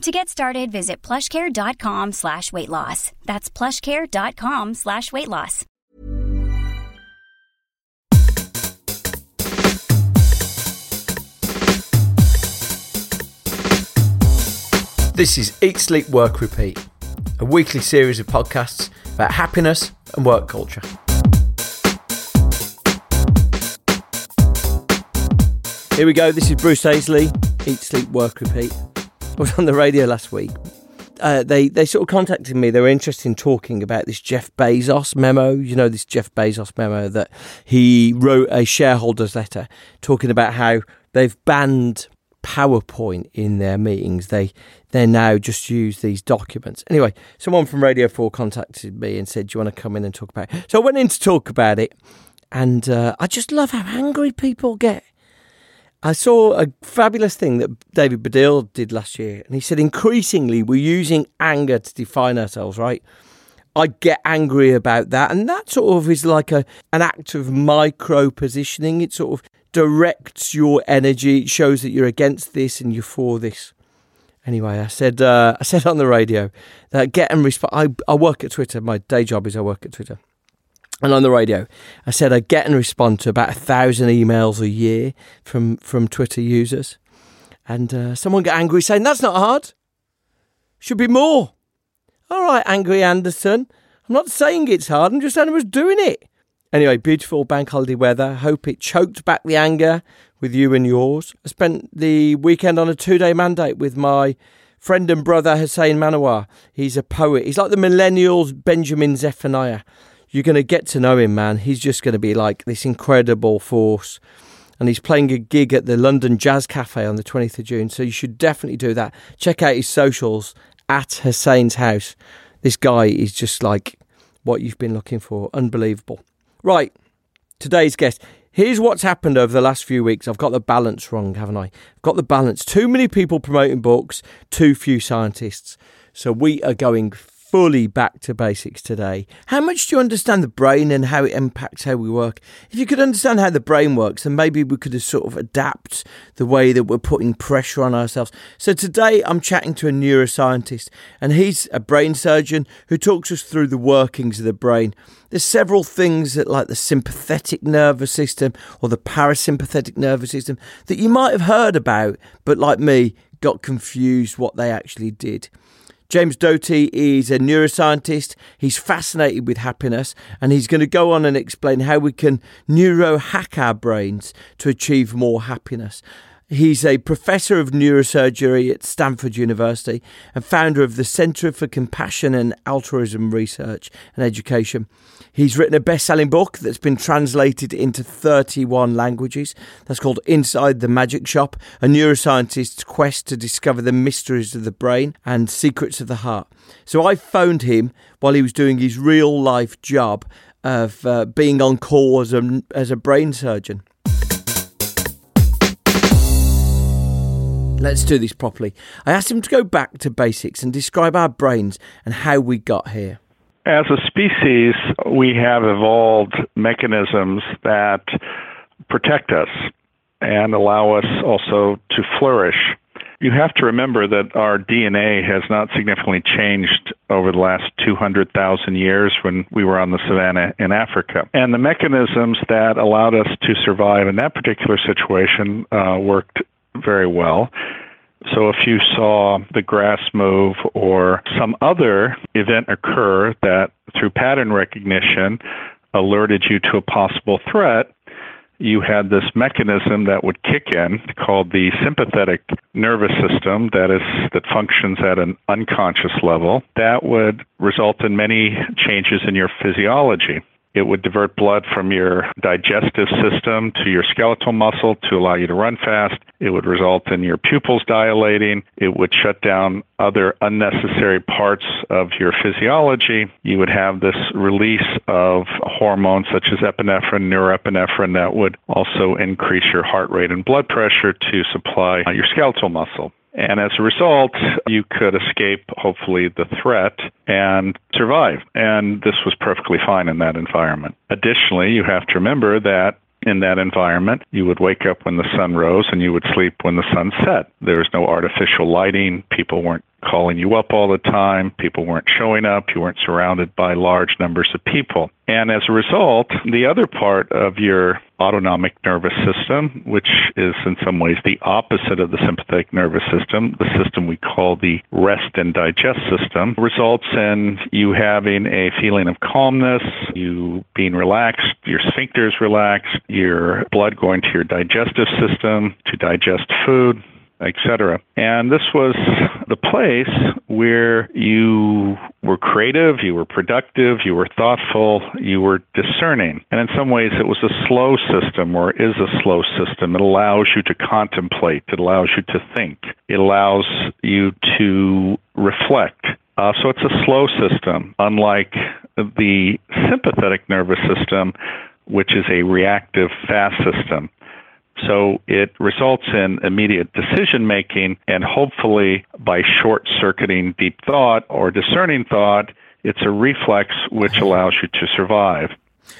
To get started, visit plushcare.com slash weight loss. That's plushcare.com slash weight loss. This is Eat, Sleep, Work, Repeat, a weekly series of podcasts about happiness and work culture. Here we go. This is Bruce Daisley, Eat, Sleep, Work, Repeat. I was on the radio last week. Uh, they they sort of contacted me. They were interested in talking about this Jeff Bezos memo. You know, this Jeff Bezos memo that he wrote a shareholders letter talking about how they've banned PowerPoint in their meetings. They they now just use these documents. Anyway, someone from Radio Four contacted me and said, "Do you want to come in and talk about?" it? So I went in to talk about it, and uh, I just love how angry people get. I saw a fabulous thing that David Baddiel did last year, and he said increasingly we're using anger to define ourselves. Right? I get angry about that, and that sort of is like a an act of micro positioning. It sort of directs your energy. It shows that you're against this and you're for this. Anyway, I said uh, I said on the radio that get and respond. I, I work at Twitter. My day job is I work at Twitter. And on the radio, I said I get and respond to about a thousand emails a year from from Twitter users, and uh, someone got angry saying that's not hard. Should be more. All right, angry Anderson. I'm not saying it's hard. I'm just saying I was doing it. Anyway, beautiful bank holiday weather. Hope it choked back the anger with you and yours. I spent the weekend on a two day mandate with my friend and brother Hussain Manawer. He's a poet. He's like the millennials Benjamin Zephaniah. You're going to get to know him, man. He's just going to be like this incredible force. And he's playing a gig at the London Jazz Cafe on the 20th of June. So you should definitely do that. Check out his socials at Hussain's house. This guy is just like what you've been looking for. Unbelievable. Right, today's guest. Here's what's happened over the last few weeks. I've got the balance wrong, haven't I? I've got the balance. Too many people promoting books, too few scientists. So we are going fully back to basics today. How much do you understand the brain and how it impacts how we work? If you could understand how the brain works, then maybe we could sort of adapt the way that we're putting pressure on ourselves. So today I'm chatting to a neuroscientist, and he's a brain surgeon who talks us through the workings of the brain. There's several things that, like the sympathetic nervous system or the parasympathetic nervous system, that you might have heard about, but like me, got confused what they actually did. James Doty is a neuroscientist. He's fascinated with happiness and he's going to go on and explain how we can neurohack our brains to achieve more happiness. He's a professor of neurosurgery at Stanford University and founder of the Center for Compassion and Altruism Research and Education. He's written a best selling book that's been translated into 31 languages. That's called Inside the Magic Shop A Neuroscientist's Quest to Discover the Mysteries of the Brain and Secrets of the Heart. So I phoned him while he was doing his real life job of uh, being on call as a, as a brain surgeon. Let's do this properly. I asked him to go back to basics and describe our brains and how we got here. As a species, we have evolved mechanisms that protect us and allow us also to flourish. You have to remember that our DNA has not significantly changed over the last 200,000 years when we were on the savannah in Africa. And the mechanisms that allowed us to survive in that particular situation uh, worked very well. So if you saw the grass move or some other event occur that through pattern recognition alerted you to a possible threat, you had this mechanism that would kick in called the sympathetic nervous system that is that functions at an unconscious level that would result in many changes in your physiology it would divert blood from your digestive system to your skeletal muscle to allow you to run fast. It would result in your pupils dilating. It would shut down other unnecessary parts of your physiology. You would have this release of hormones such as epinephrine, norepinephrine that would also increase your heart rate and blood pressure to supply your skeletal muscle. And as a result, you could escape, hopefully, the threat and survive. And this was perfectly fine in that environment. Additionally, you have to remember that in that environment, you would wake up when the sun rose and you would sleep when the sun set. There was no artificial lighting. People weren't calling you up all the time. People weren't showing up. You weren't surrounded by large numbers of people. And as a result, the other part of your autonomic nervous system, which is in some ways the opposite of the sympathetic nervous system, the system we call the rest and digest system, results in you having a feeling of calmness, you being relaxed, your sphincters relaxed, your blood going to your digestive system to digest food, etc. And this was the place where you were creative, you were productive, you were thoughtful, you were discerning. And in some ways, it was a slow system or is a slow system. It allows you to contemplate, it allows you to think, it allows you to reflect. Uh, so it's a slow system, unlike the sympathetic nervous system, which is a reactive fast system. So it results in immediate decision making, and hopefully by short circuiting deep thought or discerning thought, it's a reflex which allows you to survive.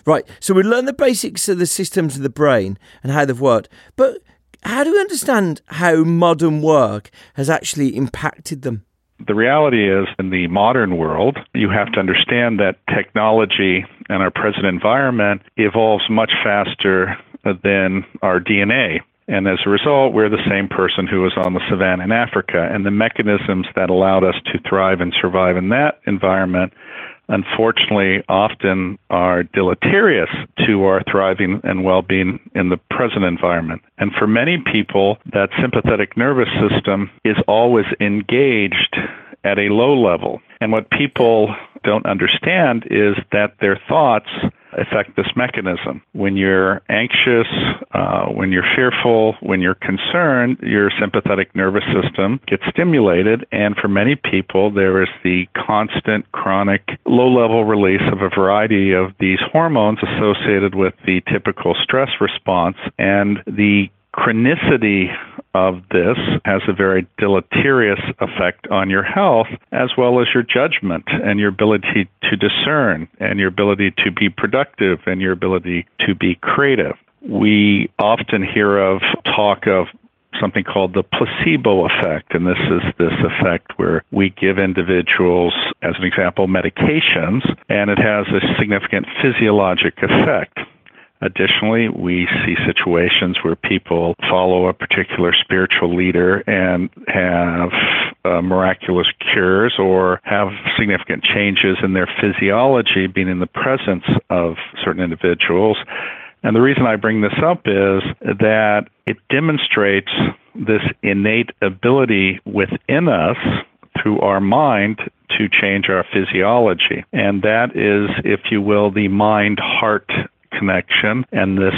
Right. So we learn the basics of the systems of the brain and how they've worked. But how do we understand how modern work has actually impacted them? The reality is, in the modern world, you have to understand that technology and our present environment evolves much faster than our DNA. And as a result, we're the same person who was on the savannah in Africa. And the mechanisms that allowed us to thrive and survive in that environment, unfortunately, often are deleterious to our thriving and well being in the present environment. And for many people, that sympathetic nervous system is always engaged at a low level. And what people don't understand is that their thoughts affect this mechanism. When you're anxious, uh, when you're fearful, when you're concerned, your sympathetic nervous system gets stimulated. And for many people, there is the constant, chronic, low level release of a variety of these hormones associated with the typical stress response. And the chronicity of this has a very deleterious effect on your health as well as your judgment and your ability to discern and your ability to be productive and your ability to be creative. We often hear of talk of something called the placebo effect. And this is this effect where we give individuals, as an example, medications, and it has a significant physiologic effect. Additionally, we see situations where people follow a particular spiritual leader and have uh, miraculous cures or have significant changes in their physiology being in the presence of certain individuals. And the reason I bring this up is that it demonstrates this innate ability within us through our mind to change our physiology. And that is, if you will, the mind heart connection. And this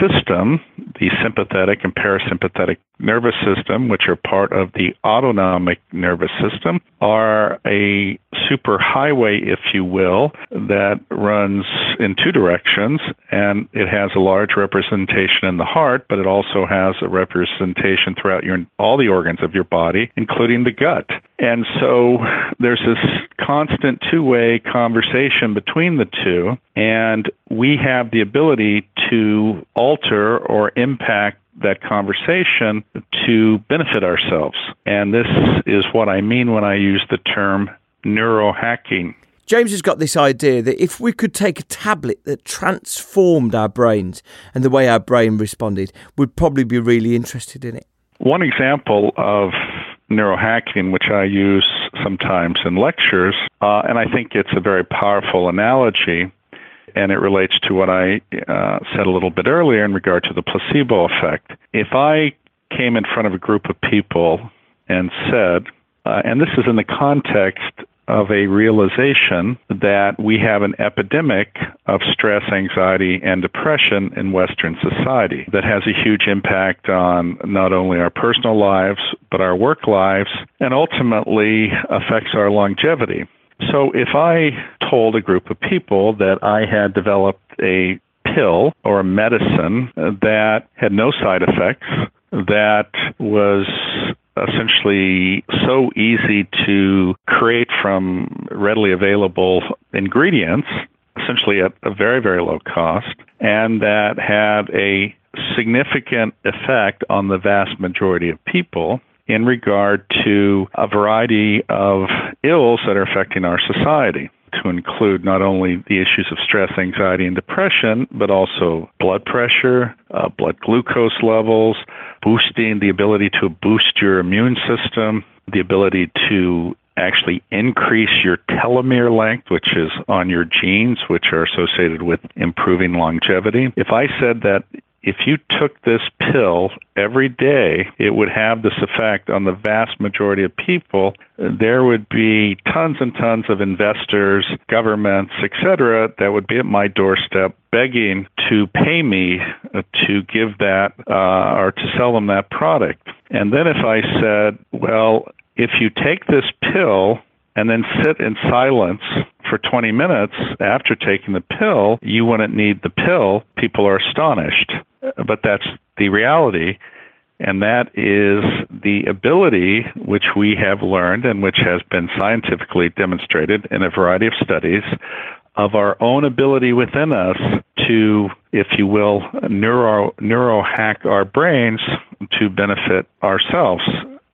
system, the sympathetic and parasympathetic nervous system, which are part of the autonomic nervous system, are a superhighway, if you will, that runs in two directions. And it has a large representation in the heart, but it also has a representation throughout your, all the organs of your body, including the gut. And so there's this constant two way conversation between the two. And we have the ability to alter or impact that conversation to benefit ourselves. And this is what I mean when I use the term neurohacking. James has got this idea that if we could take a tablet that transformed our brains and the way our brain responded, we'd probably be really interested in it. One example of neurohacking, which I use sometimes in lectures, uh, and I think it's a very powerful analogy, and it relates to what I uh, said a little bit earlier in regard to the placebo effect. If I came in front of a group of people and said, uh, and this is in the context of a realization that we have an epidemic of stress, anxiety, and depression in Western society that has a huge impact on not only our personal lives, but our work lives, and ultimately affects our longevity. So if I told a group of people that I had developed a pill or a medicine that had no side effects, that was essentially so easy to create from readily available ingredients, essentially at a very, very low cost, and that had a significant effect on the vast majority of people in regard to a variety of ills that are affecting our society to include not only the issues of stress, anxiety, and depression, but also blood pressure, uh, blood glucose levels, boosting the ability to boost your immune system, the ability to actually increase your telomere length, which is on your genes, which are associated with improving longevity. If I said that if you took this pill every day, it would have this effect on the vast majority of people. There would be tons and tons of investors, governments, etc., that would be at my doorstep begging to pay me to give that uh, or to sell them that product. And then if I said, well, if you take this pill and then sit in silence for 20 minutes after taking the pill, you wouldn't need the pill. People are astonished but that's the reality. And that is the ability which we have learned and which has been scientifically demonstrated in a variety of studies of our own ability within us to, if you will, neuro, neuro hack our brains to benefit ourselves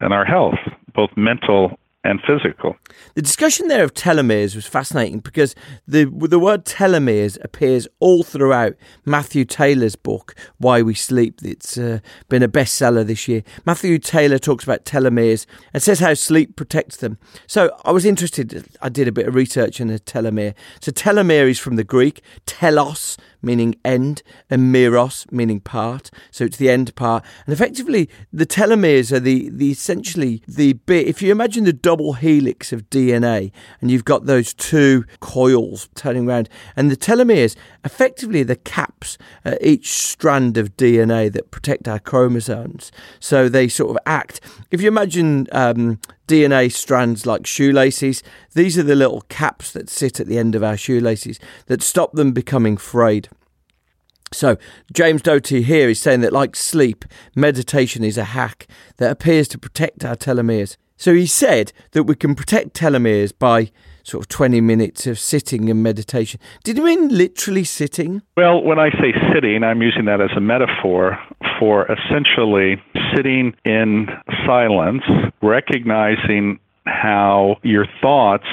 and our health, both mental and physical. The discussion there of telomeres was fascinating because the the word telomeres appears all throughout Matthew Taylor's book Why We Sleep. It's uh, been a bestseller this year. Matthew Taylor talks about telomeres and says how sleep protects them. So I was interested. I did a bit of research on a telomere. So telomere is from the Greek telos, meaning end, and meros, meaning part. So it's the end part. And effectively, the telomeres are the, the essentially the bit. If you imagine the double helix of DNA, and you've got those two coils turning around, and the telomeres, effectively, the caps at each strand of DNA that protect our chromosomes. So they sort of act. If you imagine um, DNA strands like shoelaces. These are the little caps that sit at the end of our shoelaces that stop them becoming frayed. So, James Doty here is saying that, like sleep, meditation is a hack that appears to protect our telomeres. So, he said that we can protect telomeres by sort of 20 minutes of sitting and meditation. Did you mean literally sitting? Well, when I say sitting, I'm using that as a metaphor for essentially sitting in silence, recognizing how your thoughts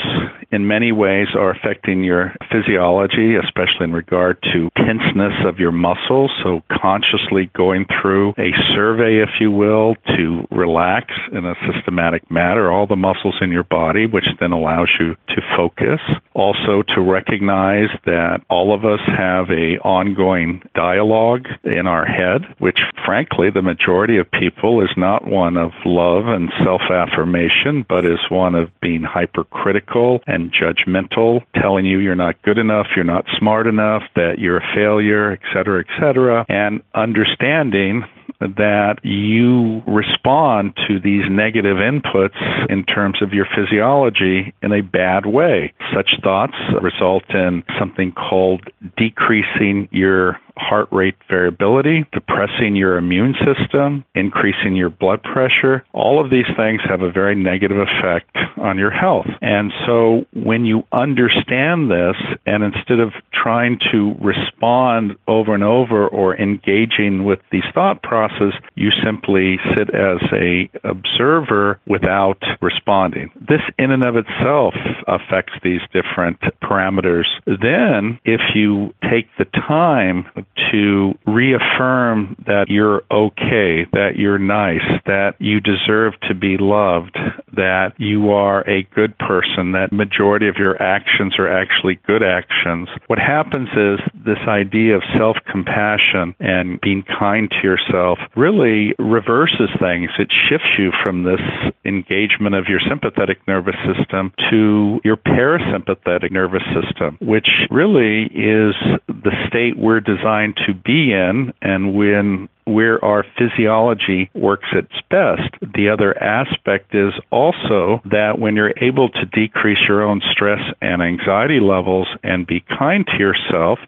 in many ways are affecting your physiology, especially in regard to tenseness of your muscles. So, consciously going through a survey, if you will, to relax in a systematic manner all the muscles in your body, which then allows you to focus. Also, to recognize that all of us have a ongoing dialogue in our head, which frankly, the majority of people is not one of love and self affirmation, but is one of being hypercritical and judgmental, telling you you're not good enough, you're not smart enough, that you're a failure, et cetera, et cetera, and understanding that you respond to these negative inputs in terms of your physiology in a bad way. Such thoughts result in something called decreasing your heart rate variability, depressing your immune system, increasing your blood pressure. All of these things have a very negative effect on your health. And so when you understand this, and instead of trying to respond over and over or engaging with these thought processes, you simply sit as a observer without responding. This in and of itself affects these different parameters. Then if you take the time to reaffirm that you're okay, that you're nice, that you deserve to be loved, that you are a good person, that majority of your actions are actually good actions. What happens is this idea of self-compassion and being kind to yourself really reverses things. It shifts you from this engagement of your sympathetic nervous system to your parasympathetic nervous system, which really is the state we're designed to be in and when where our physiology works its best. The other aspect is also that when you're able to decrease your own stress and anxiety levels and be kind to yourself,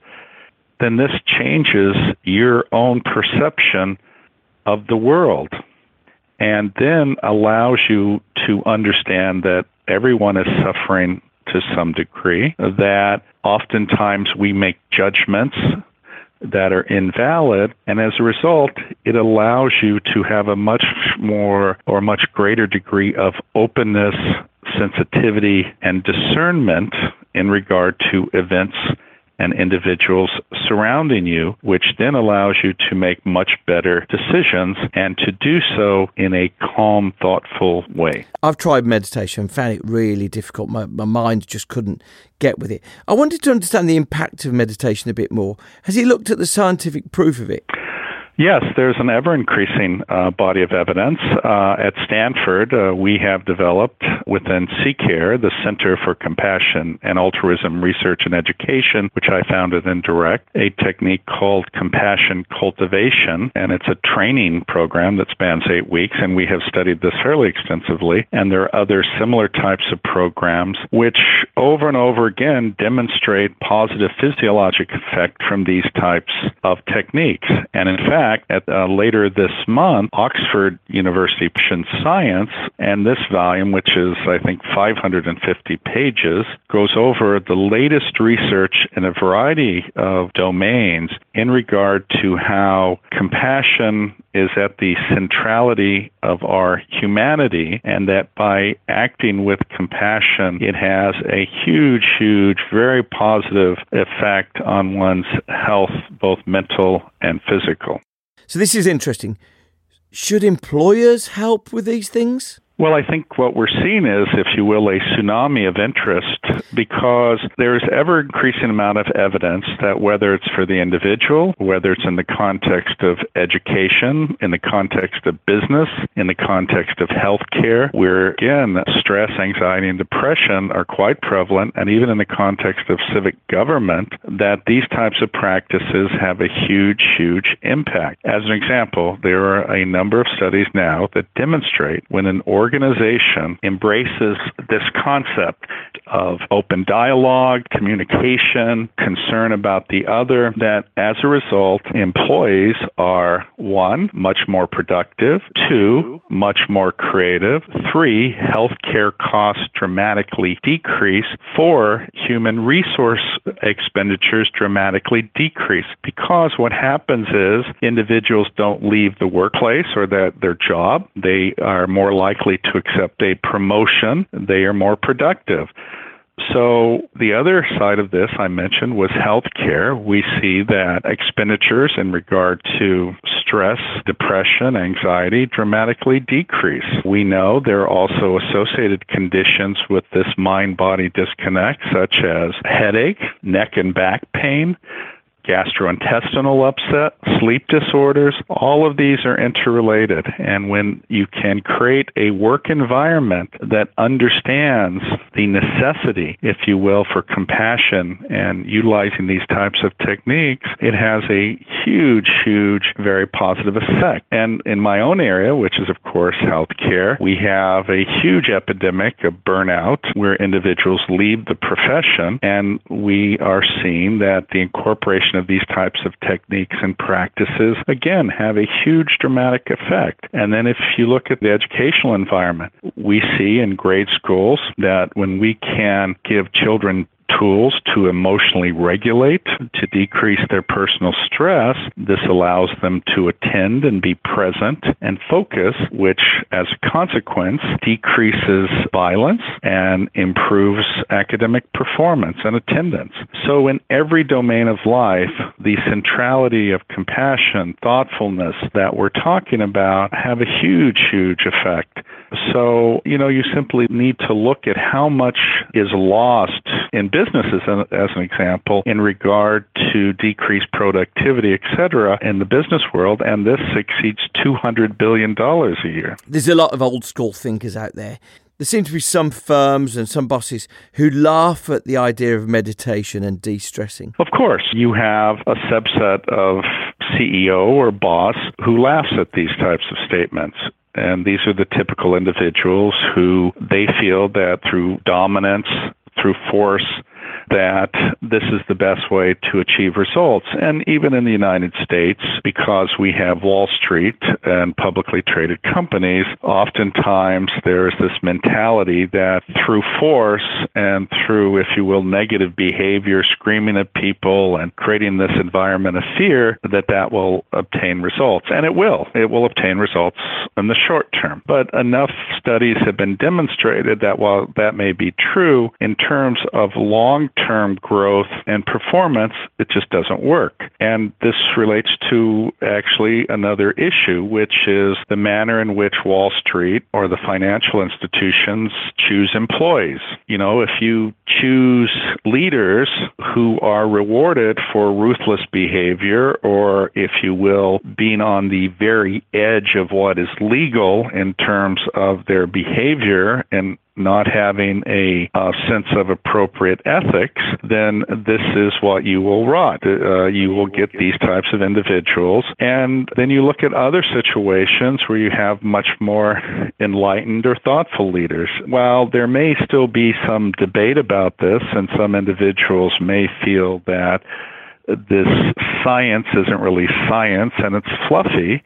then this changes your own perception of the world and then allows you to understand that everyone is suffering to some degree, that oftentimes we make judgments that are invalid. And as a result, it allows you to have a much more or much greater degree of openness, sensitivity, and discernment in regard to events and individuals surrounding you, which then allows you to make much better decisions and to do so in a calm, thoughtful way. I've tried meditation found it really difficult. My, my mind just couldn't get with it. I wanted to understand the impact of meditation a bit more. Has he looked at the scientific proof of it? Yes, there's an ever increasing uh, body of evidence. Uh, at Stanford, uh, we have developed within CCARE, the Center for Compassion and Altruism Research and Education, which I founded and direct, a technique called compassion cultivation. And it's a training program that spans eight weeks, and we have studied this fairly extensively. And there are other similar types of programs which over and over again demonstrate positive physiologic effect from these types of techniques. And in fact, fact, at, uh, later this month, Oxford University in Science, and this volume, which is, I think, 550 pages, goes over the latest research in a variety of domains in regard to how compassion is at the centrality of our humanity, and that by acting with compassion, it has a huge, huge, very positive effect on one's health, both mental and physical. So this is interesting. Should employers help with these things? Well, I think what we're seeing is, if you will, a tsunami of interest because there's ever increasing amount of evidence that whether it's for the individual, whether it's in the context of education, in the context of business, in the context of healthcare, where again, stress, anxiety, and depression are quite prevalent, and even in the context of civic government, that these types of practices have a huge, huge impact. As an example, there are a number of studies now that demonstrate when an organization organization embraces this concept of open dialogue, communication, concern about the other, that as a result, employees are one, much more productive, two, much more creative, three, healthcare costs dramatically decrease, four, human resource expenditures dramatically decrease. Because what happens is individuals don't leave the workplace or that their job, they are more likely to accept a promotion, they are more productive. So the other side of this I mentioned was healthcare. We see that expenditures in regard to stress, depression, anxiety dramatically decrease. We know there are also associated conditions with this mind body disconnect, such as headache, neck and back pain, gastrointestinal upset, sleep disorders, all of these are interrelated. And when you can create a work environment that understands the necessity, if you will, for compassion and utilizing these types of techniques, it has a huge, huge, very positive effect. And in my own area, which is, of course, healthcare, we have a huge epidemic of burnout where individuals leave the profession, and we are seeing that the incorporation of these types of techniques and practices, again, have a huge dramatic effect. And then if you look at the educational environment, we see in grade schools that when we can give children tools to emotionally regulate, to decrease their personal stress. This allows them to attend and be present and focus, which as a consequence decreases violence and improves academic performance and attendance. So in every domain of life, the centrality of compassion, thoughtfulness that we're talking about have a huge, huge effect. So, you know, you simply need to look at how much is lost in businesses, uh, as an example, in regard to decreased productivity, et cetera, in the business world, and this exceeds $200 billion a year. There's a lot of old school thinkers out there there seem to be some firms and some bosses who laugh at the idea of meditation and de stressing. Of course, you have a subset of CEO or boss who laughs at these types of statements. And these are the typical individuals who they feel that through dominance, through force, that this is the best way to achieve results. And even in the United States, because we have Wall Street and publicly traded companies, oftentimes there is this mentality that through force and through, if you will, negative behavior, screaming at people and creating this environment of fear, that that will obtain results. And it will. It will obtain results in the short term. But enough studies have been demonstrated that while that may be true, in terms of long term growth and performance, it just doesn't work. And this relates to actually another issue, which is the manner in which Wall Street or the financial institutions choose employees. You know, if you choose leaders who are rewarded for ruthless behavior or, if you will, being on the very edge of what is legal in terms of their behavior and not having a, a sense of appropriate ethics, then this is what you will rot. Uh, you will get these types of individuals. And then you look at other situations where you have much more enlightened or thoughtful leaders. While there may still be some debate about this, and some individuals may feel that this science isn't really science and it's fluffy,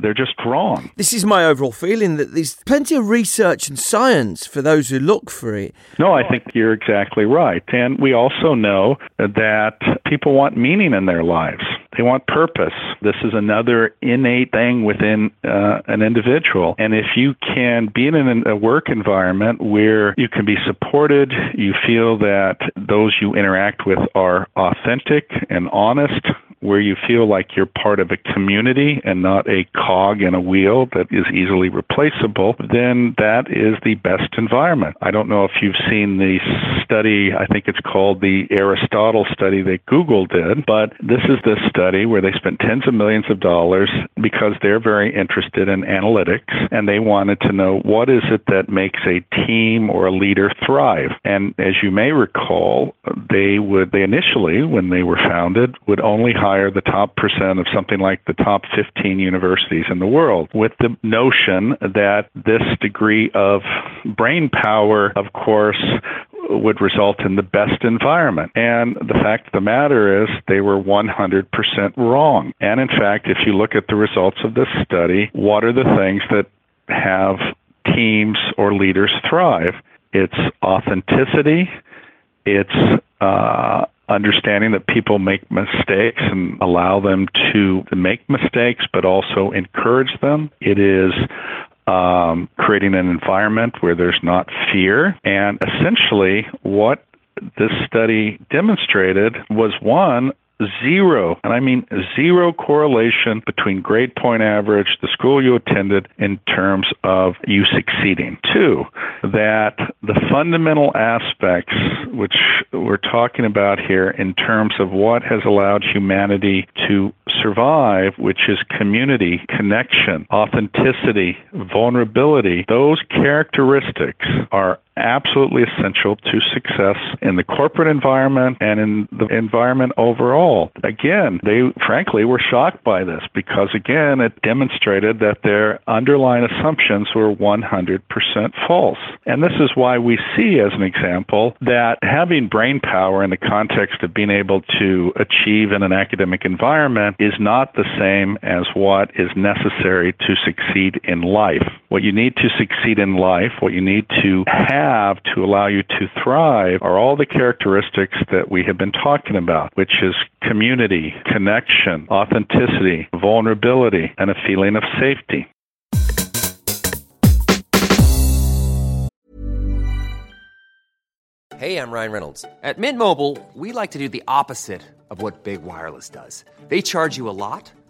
they're just wrong. This is my overall feeling that there's plenty of research and science for those who look for it. No, I think you're exactly right. And we also know that people want meaning in their lives. They want purpose. This is another innate thing within uh, an individual. And if you can be in a work environment where you can be supported, you feel that those you interact with are authentic and honest, where you feel like you're part of a community and not a cog in a wheel that is easily replaceable, then that is the best environment. I don't know if you've seen the study, I think it's called the Aristotle study that Google did, but this is the study where they spent tens of millions of dollars because they're very interested in analytics and they wanted to know what is it that makes a team or a leader thrive. And as you may recall, they would, they initially, when they were founded, would only hire hire the top percent of something like the top 15 universities in the world with the notion that this degree of brain power, of course, would result in the best environment. And the fact of the matter is, they were 100% wrong. And in fact, if you look at the results of this study, what are the things that have teams or leaders thrive? It's authenticity, it's uh, understanding that people make mistakes and allow them to make mistakes, but also encourage them. It is um, creating an environment where there's not fear. And essentially, what this study demonstrated was one, zero, and I mean zero correlation between grade point average, the school you attended, in terms of you succeeding. Two, that the fundamental aspects which we're talking about here in terms of what has allowed humanity to survive, which is community, connection, authenticity, vulnerability, those characteristics are absolutely essential to success in the corporate environment and in the environment overall. Again, they frankly were shocked by this because, again, it demonstrated that their underlying assumptions were 100% false. And this is why we see, as an example, that having brain power in the context of being able to achieve in an academic environment is not the same as what is necessary to succeed in life. What you need to succeed in life, what you need to have have to allow you to thrive are all the characteristics that we have been talking about, which is community, connection, authenticity, vulnerability, and a feeling of safety. Hey, I'm Ryan Reynolds. At Mint Mobile, we like to do the opposite of what Big Wireless does. They charge you a lot,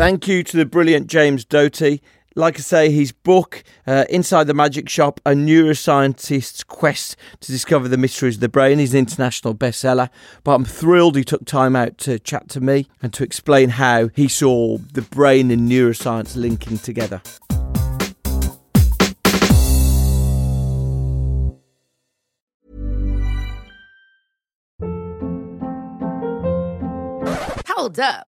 Thank you to the brilliant James Doty. Like I say, his book, uh, Inside the Magic Shop A Neuroscientist's Quest to Discover the Mysteries of the Brain, is an international bestseller. But I'm thrilled he took time out to chat to me and to explain how he saw the brain and neuroscience linking together. Hold up.